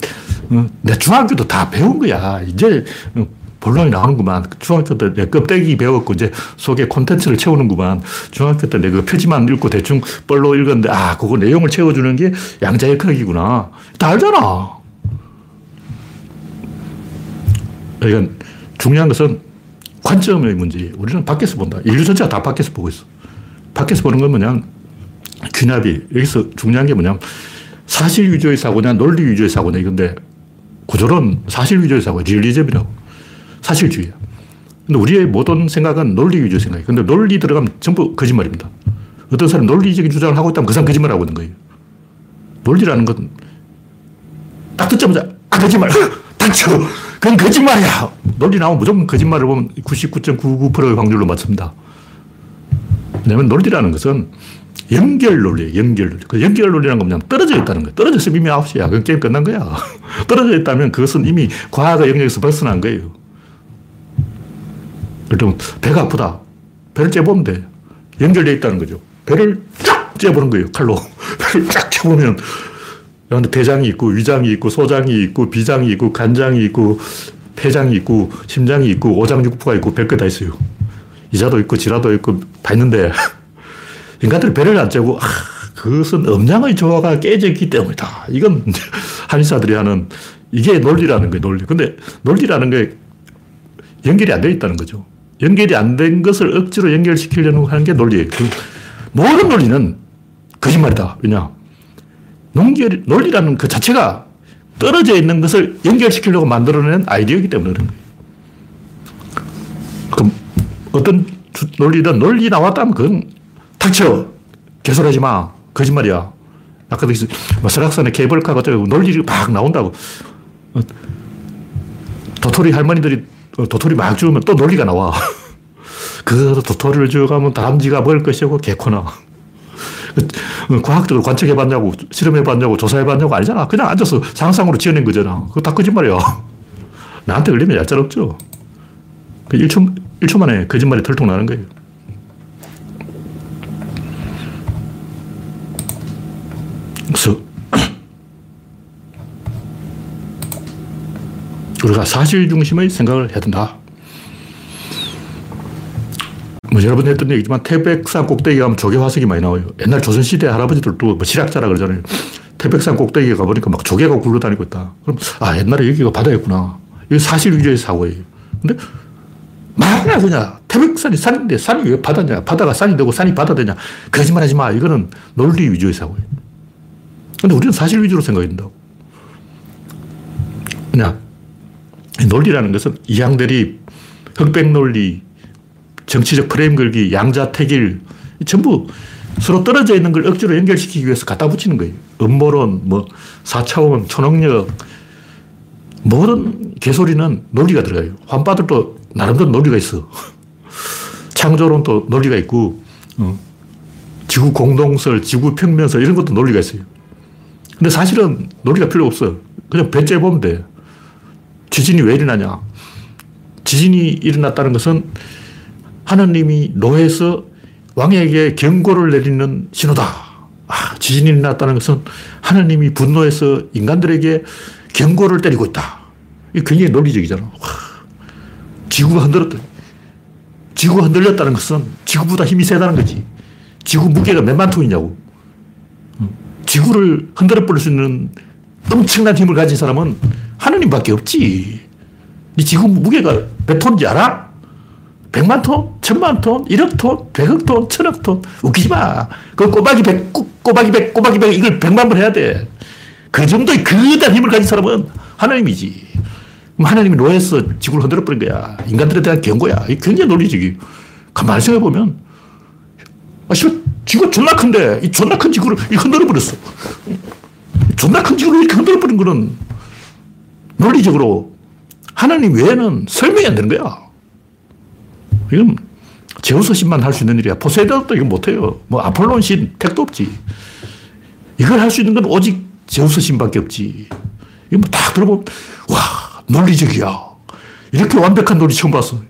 어, 내 중학교도 다 배운 거야. 이제, 어, 본론이 나오는구만. 중학교 때 내 껍데기 배웠고, 이제 속에 콘텐츠를 채우는구만. 중학교 때 내가 그 표지만 읽고 대충 뻘로 읽었는데, 아, 그거 내용을 채워주는 게 양자의 크기구나. 다 알잖아. 그러니까 중요한 것은 관점의 문제. 우리는 밖에서 본다. 인류 전체가 다 밖에서 보고 있어. 밖에서 보는 건 뭐냐. 귀납이. 여기서 중요한 게 뭐냐. 사실 위주의 사고냐, 논리 위주의 사고냐, 이건데, 구조론 사실 위주의 사고, 리얼리즘이라고. 사실주의야. 근데 우리의 모든 생각은 논리 위주 생각이에요. 근데 논리 들어가면 전부 거짓말입니다. 어떤 사람이 논리적인 주장을 하고 있다면 그 사람 거짓말 하고 있는 거예요. 논리라는 건 딱 듣자마자 아 거짓말 닥쳐 그건 거짓말이야 논리 나오면 무조건 거짓말을 보면 99.99%의 확률로 맞습니다 왜냐하면 논리라는 것은 연결 논리예요 연결 논리 그 연결 논리라는 건 그냥 떨어져 있다는 거예요 떨어졌으면 이미 아웃이야 그건 게임 끝난 거야 떨어져 있다면 그것은 이미 과학의 영역에서 벗어난 거예요 그럼 배가 아프다. 배를 째보면 돼. 연결되어 있다는 거죠. 배를 쫙 째보는 거예요. 칼로. 배를 쫙 째보면 근데 대장이 있고 위장이 있고 소장이 있고 비장이 있고 간장이 있고 폐장이 있고 심장이 있고 오장육부가 있고 별거 다 있어요. 이자도 있고 지라도 있고 다 있는데 인간들이 배를 안 째고 아, 그것은 음양의 조화가 깨졌기 때문이다. 이건 한의사들이 하는 이게 논리라는 거예요. 논리. 근데 논리라는 게 연결이 안 되어 있다는 거죠. 연결이 안 된 것을 억지로 연결시키려고 하는 게 논리예요. 그 모든 논리는 거짓말이다. 왜냐? 논결, 논리라는 그 자체가 떨어져 있는 것을 연결시키려고 만들어낸 아이디어이기 때문에 그런 거예요. 그럼 어떤 논리든 논리 나왔다면 그건 닥쳐. 개소리하지 마. 거짓말이야. 아까도 뭐 설악산에 케이블카가 논리를 막 나온다고. 어, 도토리 할머니들이 도토리 막 주우면 또 논리가 나와. 그 도토리를 주워가면 다람쥐가 먹을 것이고 개코 나. 과학적으로 관측해봤냐고, 실험해봤냐고, 조사해봤냐고 아니잖아. 그냥 앉아서 상상으로 지어낸 거잖아. 그거 다 거짓말이야. 나한테 걸리면 얄짤없죠. 1초, 그 1초 만에 거짓말이 털통 나는 거예요. 그래서 우리가 사실 중심의 생각을 해야 된다. 뭐 여러 번 했던 얘기지만 태백산 꼭대기 가면 조개 화석이 많이 나와요. 옛날 조선시대 할아버지들도 뭐 실학자라 그러잖아요. 태백산 꼭대기 가보니까 막 조개가 굴러다니고 있다. 그럼 아 옛날에 여기가 바다였구나. 이거 사실 위주의 사고예요. 근데 말이야 그냥 태백산이 산인데 산이 왜 바다냐. 바다가 산이 되고 산이 바다 되냐. 거짓말하지 마. 이거는 논리 위주의 사고예요. 근데 우리는 사실 위주로 생각해야 된다고. 그냥 논리라는 것은 이양대립, 흑백 논리, 정치적 프레임 걸기, 양자택일, 전부 서로 떨어져 있는 걸 억지로 연결시키기 위해서 갖다 붙이는 거예요. 음모론, 뭐, 4차원, 초능력, 모든 개소리는 논리가 들어가요. 환빠들도 나름대로 논리가 있어. 창조론도 논리가 있고, 어. 지구 공동설, 지구 평면설 이런 것도 논리가 있어요. 근데 사실은 논리가 필요 없어. 그냥 배째 보면 돼. 지진이 왜 일어나냐? 지진이 일어났다는 것은 하나님이 노해서 왕에게 경고를 내리는 신호다. 아, 지진이 일어났다는 것은 하나님이 분노해서 인간들에게 경고를 때리고 있다. 이게 굉장히 논리적이잖아. 와, 지구가 흔들었다. 지구가 흔들렸다는 것은 지구보다 힘이 세다는 거지. 지구 무게가 몇만 톤이냐고. 지구를 흔들어 버릴 수 있는 엄청난 힘을 가진 사람은 하느님밖에 없지. 이 지구 무게가 몇 톤인지 알아? 100만 톤? 1000만 톤? 1억 톤? 100억 톤? 1000억 톤? 웃기지 마. 그 꼬박이 100, 꼬박이 100, 꼬박이 100, 이걸 100만 번 해야 돼. 그 정도의 거대한 힘을 가진 사람은 하나님이지. 그럼 하나님이 노예에서 지구를 흔들어 버린 거야. 인간들에 대한 경고야. 이 굉장히 논리적이. 가만히 생각해보면, 아, 씨, 지구가 존나 큰데, 이 존나 큰 지구를 흔들어 버렸어. 존나 큰 지구를 이렇게 흔들어 버린 거는 논리적으로 하나님 외에는 설명이 안 되는 거야. 이건 제우스 신만 할 수 있는 일이야. 포세이돈도 이거 못해요. 뭐 아폴론 신, 택도 없지. 이걸 할 수 있는 건 오직 제우스 신밖에 없지. 이거 뭐딱 들어보면, 와, 논리적이야. 이렇게 완벽한 논리 처음 봤어.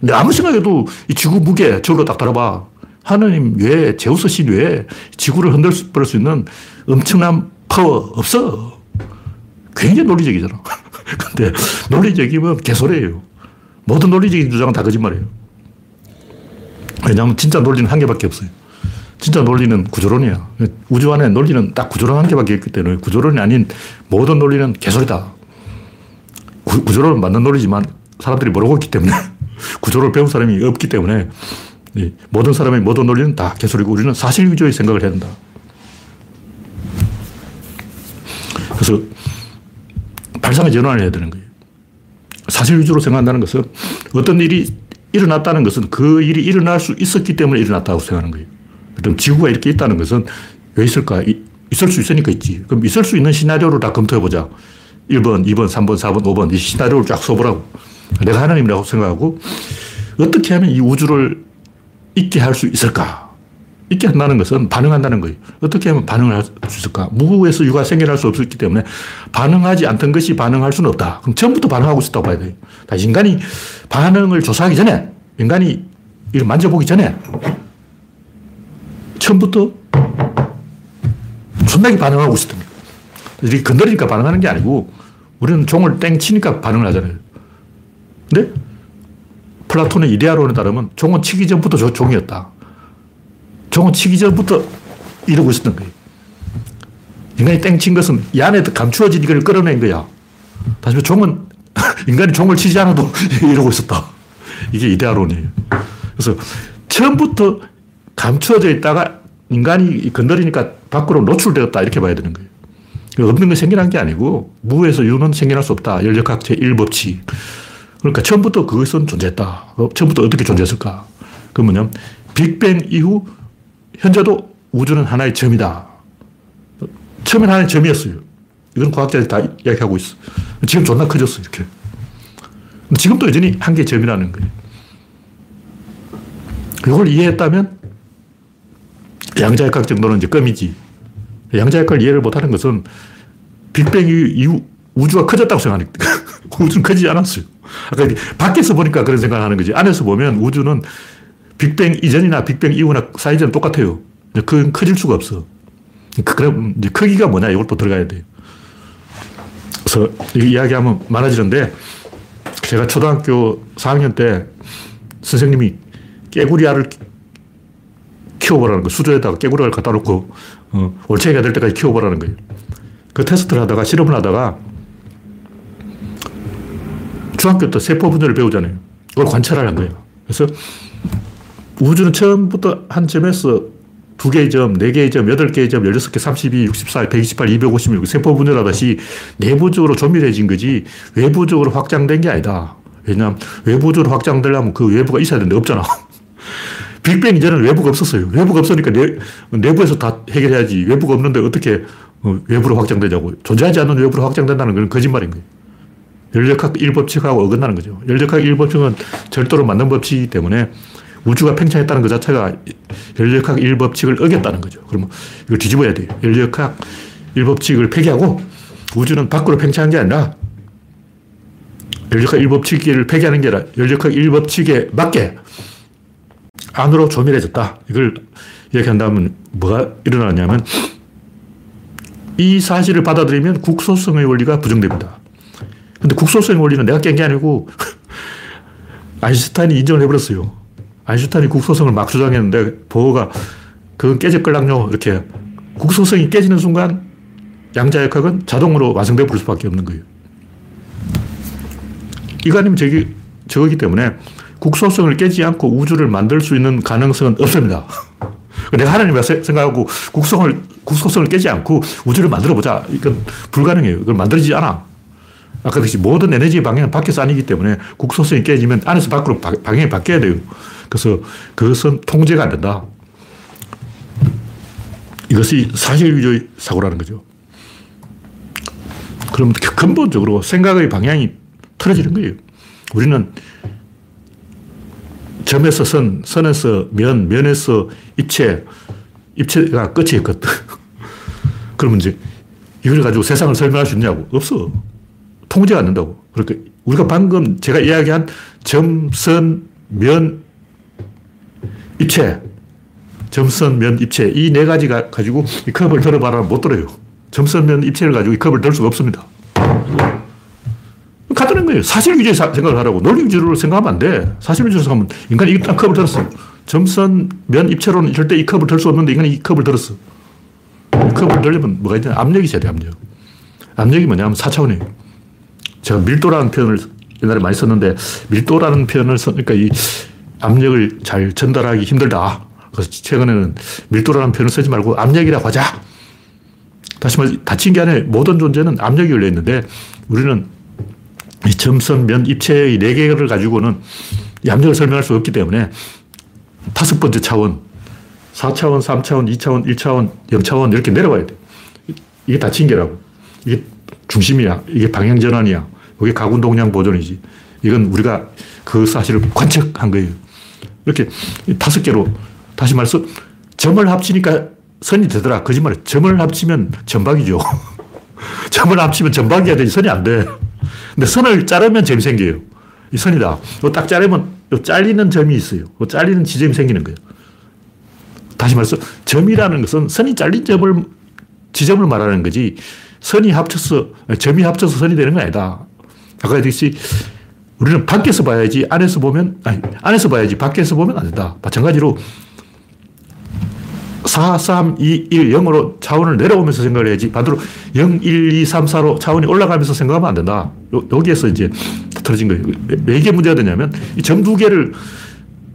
근데 아무 생각해도 이 지구 무게 저걸로 딱 달아봐. 하나님 외에, 제우스 신 외에 지구를 흔들 수 있는 엄청난 파워 없어. 굉장히 논리적이잖아. 근데 논리적이면 개소리예요. 모든 논리적인 주장은 다 거짓말이에요. 왜냐하면 진짜 논리는 한 개밖에 없어요. 진짜 논리는 구조론이야. 우주 안에 논리는 딱 구조론 한 개밖에 없기 때문에 구조론이 아닌 모든 논리는 개소리다. 구, 구조론은 맞는 논리지만 사람들이 모르고 있기 때문에 구조를 배운 사람이 없기 때문에 모든 사람의 모든 논리는 다 개소리고 우리는 사실 위주의 생각을 해야 된다. 그래서 발상의 전환을 해야 되는 거예요. 사실 위주로 생각한다는 것은 어떤 일이 일어났다는 것은 그 일이 일어날 수 있었기 때문에 일어났다고 생각하는 거예요. 그럼 지구가 이렇게 있다는 것은 왜 있을까? 있을 수 있으니까 있지. 그럼 있을 수 있는 시나리오를 다 검토해보자. 1번, 2번, 3번, 4번, 5번 이 시나리오를 쫙 써보라고. 내가 하나님이라고 생각하고 어떻게 하면 이 우주를 있게 할 수 있을까? 있게 한다는 것은 반응한다는 거예요. 어떻게 하면 반응을 할 수 있을까? 무에서 유가 생겨날 수 없었기 때문에 반응하지 않던 것이 반응할 수는 없다. 그럼 처음부터 반응하고 있었다고 봐야 돼요. 인간이 반응을 조사하기 전에, 인간이 이걸 만져보기 전에, 처음부터 존나게 반응하고 있었던 거예요. 이렇게 건드리니까 반응하는 게 아니고, 우리는 종을 땡 치니까 반응을 하잖아요. 근데 플라톤의 이데아론에 따르면 종은 치기 전부터 종이었다. 종은 치기 전부터 이러고 있었던 거예요. 인간이 땡친 것은 이 안에 감추어진 이걸 끌어낸 거야. 다시 말해 종은 인간이 종을 치지 않아도 이러고 있었다. 이게 이데아론이에요. 그래서 처음부터 감추어져 있다가 인간이 건드리니까 밖으로 노출되었다 이렇게 봐야 되는 거예요. 없는 건 생겨난 게 아니고 무에서 유는 생겨날 수 없다. 열역학 제1법칙. 그러니까 처음부터 그것은 존재했다. 어, 처음부터 어떻게 존재했을까? 그 뭐냐 빅뱅 이후 현재도 우주는 하나의 점이다. 처음엔 하나의 점이었어요. 이건 과학자들이 다 이야기하고 있어. 지금 존나 커졌어, 이렇게. 지금도 여전히 한 개의 점이라는 거예요. 이걸 이해했다면 양자역학 정도는 이제 껌이지. 양자역학을 이해를 못하는 것은 빅뱅 이후 우주가 커졌다고 생각하니까. 우주는 커지지 않았어요. 아까 밖에서 보니까 그런 생각을 하는 거지. 안에서 보면 우주는 빅뱅 이전이나 빅뱅 이후나 사이즈는 똑같아요. 그건 커질 수가 없어. 그, 그럼 이제 크기가 뭐냐 이걸 또 들어가야 돼요. 그래서 이야기하면 많아지는데 제가 초등학교 4학년 때 선생님이 깨구리 알을 키워보라는 거 수조에다가 깨구리 알 갖다 놓고 어, 올챙이가 될 때까지 키워보라는 거예요. 그 테스트를 하다가 실험을 하다가 중학교 때 세포 분열을 배우잖아요. 그걸 관찰을 한 거예요. 그래서 우주는 처음부터 한 점에서 두 개의 점, 네 개의 점, 여덟 개의 점, 열여섯 개, 32, 64, 128, 256 세포 분열하듯이 내부적으로 조밀해진 거지 외부적으로 확장된 게 아니다. 왜냐하면 외부적으로 확장되려면 그 외부가 있어야 되는데 없잖아. 빅뱅 이전에는 외부가 없었어요. 외부가 없으니까 내, 내부에서 다 해결해야지. 외부가 없는데 어떻게 어, 외부로 확장되냐고. 존재하지 않는 외부로 확장된다는 건 거짓말인 거예요. 연력학 1법칙하고 어긋나는 거죠. 연력학 1법칙은 절도로 맞는 법칙이기 때문에 우주가 팽창했다는 것 자체가 연력학 1법칙을 어겼다는 거죠. 그러면 이걸 뒤집어야 돼요. 연력학 1법칙을 폐기하고 우주는 밖으로 팽창한 게 아니라 연력학 1법칙을 폐기하는 게 아니라 연력학 1법칙에 맞게 안으로 조밀해졌다. 이걸 이야기한다면 뭐가 일어나냐면 이 사실을 받아들이면 국소성의 원리가 부정됩니다. 근데 국소성의 원리는 내가 깬 게 아니고 아인슈타인이 인정을 해버렸어요. 아인슈타인이 국소성을 막 주장했는데 보호가 그건 깨질 걸랑요 이렇게 국소성이 깨지는 순간 양자역학은 자동으로 완성되어 볼 수밖에 없는 거예요. 아니면 저기, 저거기 때문에 국소성을 깨지 않고 우주를 만들 수 있는 가능성은 없습니다. 내가 하나님이 생각하고 국성을, 국소성을 깨지 않고 우주를 만들어 보자. 이건 불가능해요. 이걸 만들어지지 않아. 아까 그랬 모든 에너지의 방향은 밖에서 아니기 때문에 국소성이 깨지면 안에서 밖으로 방향이 바뀌어야 돼요. 그래서 그것은 통제가 안 된다. 이것이 사실주의 사고라는 거죠. 그러면 근본적으로 생각의 방향이 틀어지는 거예요. 우리는 점에서 선, 선에서 면, 면에서 입체, 입체가 끝이었거든. 그러면 이제 이걸 가지고 세상을 설명할 수 있냐고. 없어. 통제가 안 된다고. 그러니까 우리가 방금 제가 이야기한 점, 선, 면, 입체. 점, 선, 면, 입체. 이 네 가지가 가지고 이 컵을 들어봐라 못 들어요. 점, 선, 면, 입체를 가지고 이 컵을 들 수가 없습니다. 같다는 거예요. 사실 위주의 생각을 하라고. 논리 위주로 생각하면 안 돼. 사실 위주로 생각하면 인간이 일단 컵을 들었어. 점선, 면, 입체로는 절대 이 컵을 들 수 없는데 인간이 이 컵을 들었어. 이 컵을 들려면 뭐가 있냐? 압력이 있어야 돼, 압력. 압력이 뭐냐면 4차원이에요. 제가 밀도라는 표현을 옛날에 많이 썼는데 밀도라는 표현을 쓰니까 이 압력을 잘 전달하기 힘들다. 그래서 최근에는 밀도라는 표현을 쓰지 말고 압력이라고 하자. 다시 말해 다친 게 아니라 모든 존재는 압력이 열려 있는데 우리는 이 점선, 면, 입체의 네 개를 가지고는 양력을 설명할 수 없기 때문에 다섯 번째 차원, 4차원, 3차원, 2차원, 1차원, 0차원 이렇게 내려와야 돼. 이게 다친개라고. 이게 중심이야. 이게 방향 전환이야. 이게 가군동량 보존이지. 이건 우리가 그 사실을 관측한 거예요. 이렇게 다섯 개로 다시 말해서 점을 합치니까 선이 되더라. 거짓말이야. 점을 합치면 점박이죠. 점을 합치면 점박이야 되지 선이 안 돼. 근데 선을 자르면 점이 생겨요. 이 선이다. 딱 자르면 잘리는 점이 있어요. 잘리는 지점이 생기는 거예요. 다시 말해서 점이라는 것은 선이 잘린 점을 지점을 말하는 거지 선이 합쳐서 점이 합쳐서 선이 되는 건 아니다. 아까 얘기했듯이 우리는 밖에서 봐야지 안에서 보면 아니 안에서 봐야지 밖에서 보면 안 된다. 마찬가지로 4, 3, 2, 1, 0으로 차원을 내려오면서 생각을 해야지 반대로 0, 1, 2, 3, 4로 차원이 올라가면서 생각하면 안 된다. 여 기에서 이제 틀어진 거예요. 왜 이게 문제가 되냐면 이 점 두 개를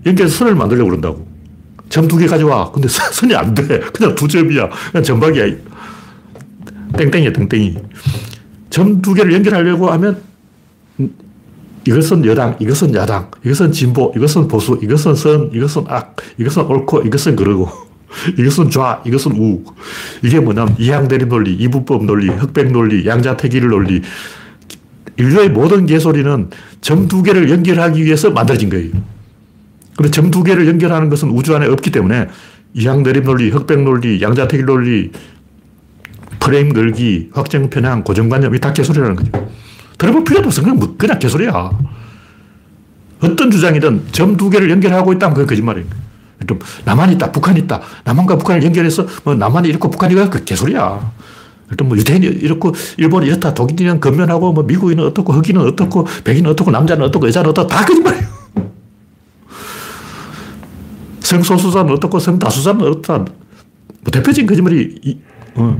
연결해서 선을 만들려고 그런다고. 점 두 개 가져와. 근데 선이 안 돼. 그냥 두 점이야. 그냥 점박이야. 땡땡이야, 땡땡이. 점 두 개를 연결하려고 하면 이것은 여당, 이것은 야당, 이것은 진보, 이것은 보수, 이것은 선, 이것은 악, 이것은 옳고, 이것은 그러고. 이것은 좌, 이것은 우. 이게 뭐냐면 이항대립 논리, 이분법 논리, 흑백 논리, 양자택일 논리. 인류의 모든 개소리는 점 두 개를 연결하기 위해서 만들어진 거예요. 근데 점 두 개를 연결하는 것은 우주 안에 없기 때문에 이항대립 논리, 흑백 논리, 양자택일 논리, 프레임 걸기, 확정 편향, 고정관념, 이 다 개소리라는 거죠. 들어볼 필요도 없어. 그냥, 뭐, 그냥 개소리야. 어떤 주장이든 점 두 개를 연결하고 있다면 그건 거짓말이에요. 좀 남한이 있다, 북한이 있다. 남한과 북한을 연결해서 뭐 남한이 이렇고 북한이 그 개소리야. 일단 뭐 유대인이 이렇고 일본이 이렇다, 독일이랑 건면하고 뭐 미국인은 어떻고 흑인은 어떻고 백인은 어떻고 남자는 어떻고 여자는 어떻고 다 거짓말이에요. 성소수자는 어떻고 성다수자는 어떻다. 뭐 대표적인 거짓말이 이, 어.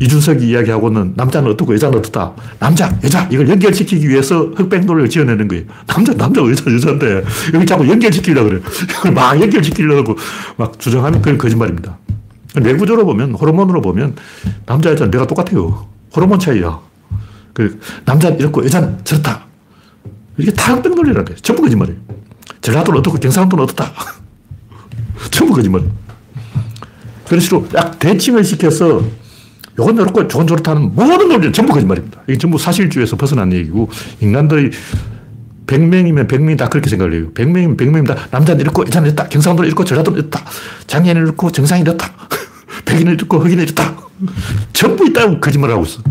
이준석이 이야기하고는 남자는 어떻고 여자는 어떻다. 남자, 여자, 이걸 연결시키기 위해서 흑백노를 지어내는 거예요. 남자, 남자, 여자, 여자인데. 여기 자꾸 연결시키려고 그래. 이걸 막 연결시키려고 막 주장하면 그건 거짓말입니다. 내구적으로 보면, 호르몬으로 보면, 남자, 여자 내가 똑같아요. 호르몬 차이야. 그, 남자는 이렇고 여자는 저렇다. 이게 다 흑백논리라는 거예요. 전부 거짓말이에요. 전라도는 어떻고 경상도는 어떻다. 전부 거짓말. 그런 식으로 약 대칭을 시켜서 요건 이렇고 저건 저렇다는 모든 논리는 전부 거짓말입니다. 이게 전부 사실주의에서 벗어난 얘기고 인간들이 100명이면 100명이 다 그렇게 생각을 해요. 100명이면 100명이면 다 남자는 이렇고 여자는 이렇다. 경상도는 이렇고 전라도는 이렇다. 장애인은 이렇고 정상이 이렇다. 백인은 이렇고 흑인은 이렇다. 전부 있다고 거짓말을 하고 있어.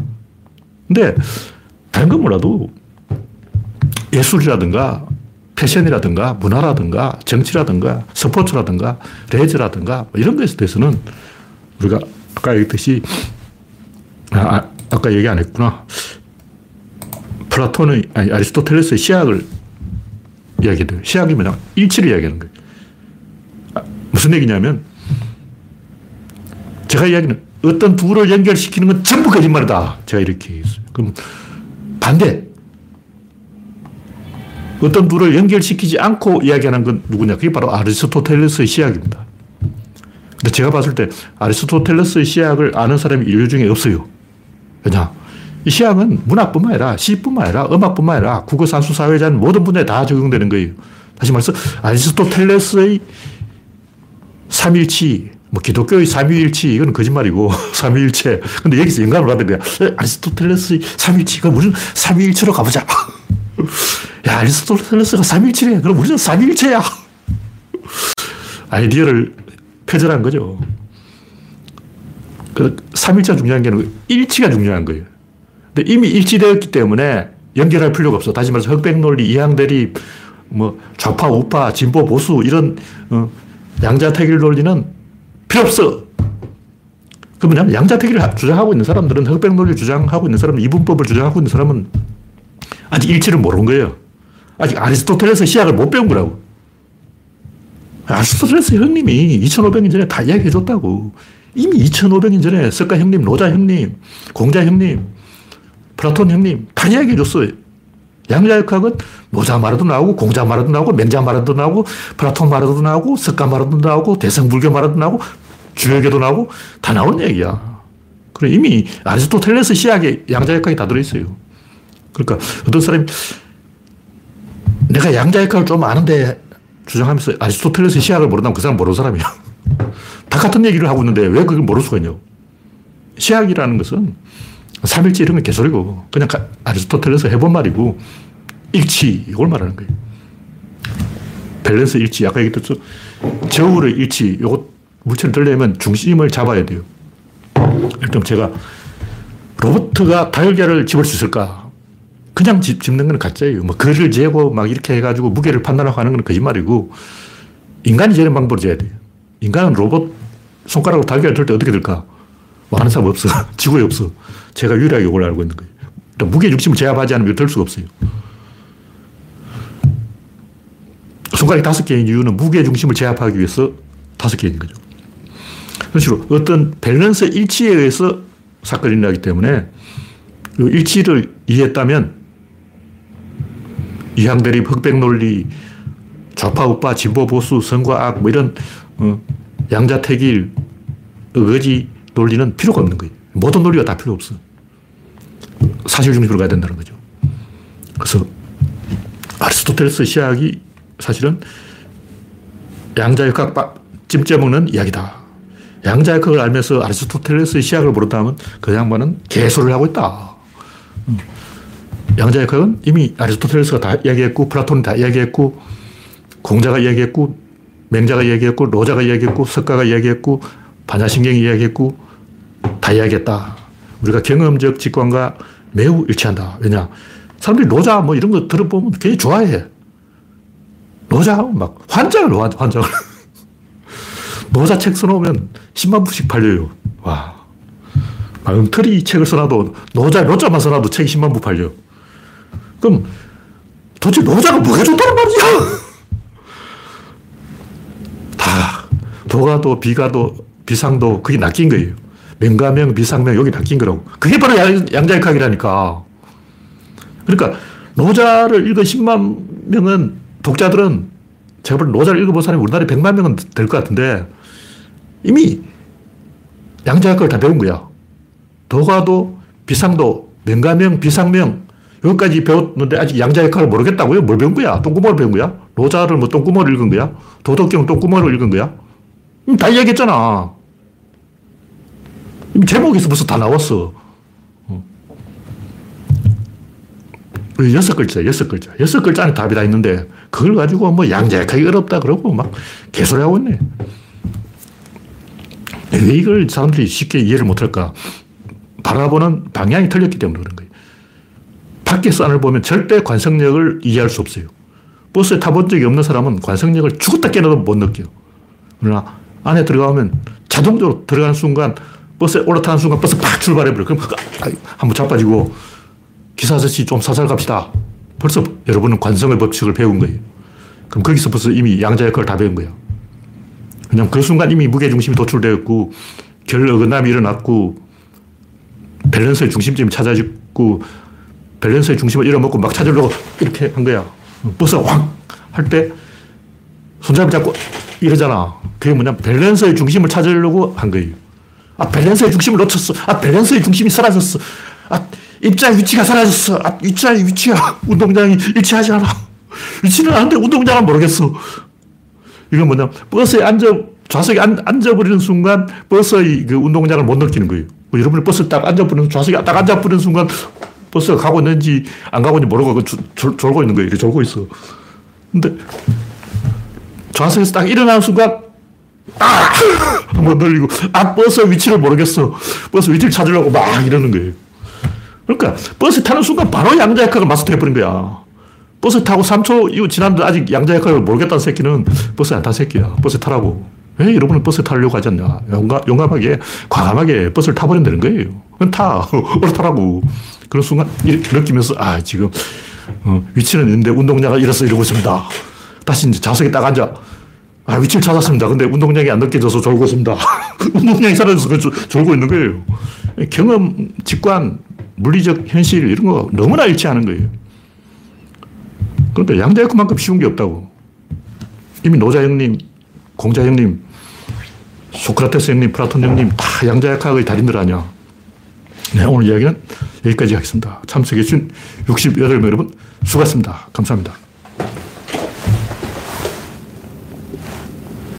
근데 다른 건 몰라도 예술이라든가 패션이라든가 문화라든가 정치라든가 스포츠라든가 레저라든가 뭐 이런 것에 대해서는 우리가 아까 얘기했듯이 아, 아까 얘기 안 했구나. 플라톤의 아니 아리스토텔레스의 시약을 이야기해요. 시약이 뭐냐 일치를 이야기하는 거예요. 아, 무슨 얘기냐면 제가 이야기는 어떤 둘을 연결시키는 건 전부 거짓말이다. 제가 이렇게 얘기했어요. 그럼 반대. 어떤 둘을 연결시키지 않고 이야기하는 건 누구냐? 그게 바로 아리스토텔레스의 시약입니다. 근데 제가 봤을 때 아리스토텔레스의 시약을 아는 사람이 인류 중에 없어요. 왜냐? 이 시약은 문학뿐만 아니라 시뿐만 아니라 음악뿐만 아니라 국어, 산수, 사회자는 모든 분야에 다 적용되는 거예요. 다시 말해서 아리스토텔레스의 삼일치, 뭐 기독교의 삼위일치 이건 거짓말이고 삼위일체. 근데 여기서 영감을 받은 거야. 아리스토텔레스의 삼일치. 그럼 우리는 삼위일체로 가보자. 야 아리스토텔레스가 삼일체래. 그럼 우리는 삼일체야. 아이디어를 표절한 거죠. 그 삼일체가 중요한 게 아니고 일치가 중요한 거예요. 근데 이미 일치되었기 때문에 연결할 필요가 없어. 다시 말해서 흑백 논리, 이항 대립, 뭐 좌파, 우파, 진보, 보수 이런 어, 양자택일 논리는 필요 없어. 그 뭐냐면 양자택일을 주장하고 있는 사람들은 흑백 논리 주장하고 있는 사람은 이분법을 주장하고 있는 사람은 아직 일치를 모르는 거예요. 아직 아리스토텔레스 시약을 못 배운 거라고. 아리스토텔레스 형님이 2500년 전에 다 이야기해 줬다고. 이미 2500년 전에 석가 형님, 노자 형님, 공자 형님, 플라톤 형님 다 이야기해 줬어요. 양자역학은 노자 말에도 나오고 공자 말에도 나오고 맹자 말에도 나오고 플라톤 말에도 나오고 석가 말에도 나오고 대승불교 말에도 나오고 주역에도 나오고 다 나오는 얘기야. 그래 이미 아리스토텔레스 시학에 양자역학이 다 들어있어요. 그러니까 어떤 사람이 내가 양자역학을 좀 아는데 주장하면서 아리스토텔레스 시학을 모른다면 그 사람 모르는 사람이야. 다 같은 얘기를 하고 있는데 왜 그걸 모를 수가 있냐고. 시학이라는 것은 삼일치 이런 건 개소리고 그냥 아리스토텔레스 해본 말이고 일치 이걸 말하는 거예요. 밸런스 일치 아까 얘기했죠. 저울의 일치 요거 물체를 들려면 중심을 잡아야 돼요. 일단 제가 로보트가 달걀을 집을 수 있을까? 그냥 집, 집는 건 가짜예요. 뭐 거리를 재고 막 이렇게 해가지고 무게를 판단하고 하는 건 거짓말이고 인간이 저런 방법으로 재야 돼요. 인간은 로봇 손가락으로 달걀을 들 때 어떻게 들까? 뭐 하는 사람 없어. 지구에 없어. 제가 유일하게 이걸 알고 있는 거예요. 무게 중심을 제압하지 않으면 될 수가 없어요. 손가락이 다섯 개인 이유는 무게 중심을 제압하기 위해서 다섯 개인 거죠. 그런 어떤 밸런스 일치에 의해서 사건이 일어나기 때문에 그 일치를 이해했다면 이항대립, 흑백 논리, 좌파, 우파, 진보, 보수, 선과 악, 뭐 이런 어, 양자택일, 의거지 논리는 필요가 없는 거예요. 모든 논리가 다 필요 없어. 사실 중심으로 가야 된다는 거죠. 그래서 아리스토텔레스 시학이 사실은 양자역학 찜쪄먹는 이야기다. 양자역학을 알면서 아리스토텔레스의 시학을 모른다면 그 양반은 개소를 하고 있다. 음. 양자역학은 이미 아리스토텔레스가 다 이야기했고 플라톤이 다 이야기했고 공자가 이야기했고 맹자가 이야기했고 로자가 이야기했고 석가가 이야기했고 반야신경이 이야기했고 다 이야기했다. 우리가 경험적 직관과 매우 일치한다. 왜냐? 사람들이 노자 뭐 이런 거 들어보면 굉장히 좋아해. 노자 막 환장을 환장을. 노자 책 써놓으면 10만 부씩 팔려요. 와. 엉터리 책을 써놔도 노자, 노자만 써놔도 책이 10만 부 팔려. 그럼 도대체 노자가 뭐가 좋다는 말이야? 다 도가도 비가도 비상도 그게 낚인 거예요. 명가명, 비상명 여기 낚인 거라고. 그게 바로 양자역학이라니까. 그러니까 노자를 읽은 10만 명은 독자들은 제가 볼 노자를 읽어본 사람이 우리나라에 100만 명은 될 것 같은데 이미 양자역학을 다 배운 거야. 도가도, 비상도, 명가명, 비상명 여기까지 배웠는데 아직 양자역학을 모르겠다고요? 뭘 배운 거야? 똥구멍을 배운 거야? 노자를 뭐 똥구멍을 읽은 거야? 도덕경 똥구멍을 읽은 거야? 다 이야기했잖아. 제목에서 벌써 다 나왔어. 어. 그 여섯 글자, 여섯 글자. 여섯 글자 안에 답이 다 있는데, 그걸 가지고 뭐 양자역학이 어렵다 그러고 막 개소리하고 있네. 왜 이걸 사람들이 쉽게 이해를 못할까? 바라보는 방향이 틀렸기 때문에 그런 거예요. 밖에서 안을 보면 절대 관성력을 이해할 수 없어요. 버스에 타본 적이 없는 사람은 관성력을 죽었다 깨어도 못 느껴요. 그러나 안에 들어가면 자동적으로 들어가는 순간 버스에 올라타는 순간 버스 팍 출발해버려. 그럼 한번 자빠지고 기사 아저씨 좀 살살 갑시다. 벌써 여러분은 관성의 법칙을 배운 거예요. 그럼 거기서 벌써 이미 양자역학을 다 배운 거예요. 그냥 그 순간 이미 무게중심이 도출되었고 결 어긋남이 일어났고 밸런스의 중심점이 찾아지고 밸런스의 중심을 잃어먹고 막 찾으려고 이렇게 한 거야. 버스가 확 할 때 손잡이 잡고 이러잖아. 그게 뭐냐 밸런스의 중심을 찾으려고 한 거예요. 아, 밸런스의 중심을 놓쳤어. 아, 밸런스의 중심이 사라졌어. 아, 입자의 위치가 사라졌어. 아, 입자의 위치가 운동량이 일치하지 않아. 위치는 아는데 운동량은 모르겠어. 이건 뭐냐. 버스에 앉아, 좌석에 앉, 앉아버리는 순간 버스의 그 운동량을 못 느끼는 거예요. 뭐 여러분이 버스 딱 앉아버리는, 좌석에 딱 앉아버리는 순간 버스가 가고 있는지 안 가고 있는지 모르고 그 졸, 졸고 있는 거예요. 이렇게 졸고 있어. 근데 좌석에서 딱 일어나는 순간 아! 한번 늘리고 아 버스 위치를 모르겠어. 버스 위치를 찾으려고 막 이러는 거예요. 그러니까 버스 타는 순간 바로 양자역학을 마스터해버린 거야. 버스 타고 3초 이후 지났는데 아직 양자역학을 모르겠다는 새끼는 버스 안 탄 새끼야. 버스 타라고. 왜 여러분은 버스 타려고 하지 않냐. 용감, 용감하게, 과감하게 버스를 타버린다는 거예요. 그건 타. 올라타라고. 그런 순간 느끼면서, 아, 지금, 어, 위치는 있는데 운동량가 이래서 이러고 있습니다. 다시 이제 좌석에 딱 앉아. 아, 위치를 찾았습니다. 근데 운동량이 안 느껴져서 졸고 있습니다. 운동량이 사라져서 졸고 있는 거예요. 경험, 직관, 물리적 현실 이런 거 너무나 일치하는 거예요. 그러니까 양자역학만큼 쉬운 게 없다고. 이미 노자 형님, 공자 형님, 소크라테스 형님, 플라톤 형님 다 양자역학의 달인들 아니야. 네, 오늘 이야기는 여기까지 하겠습니다. 참석해주신 68명 여러분 수고하셨습니다. 감사합니다.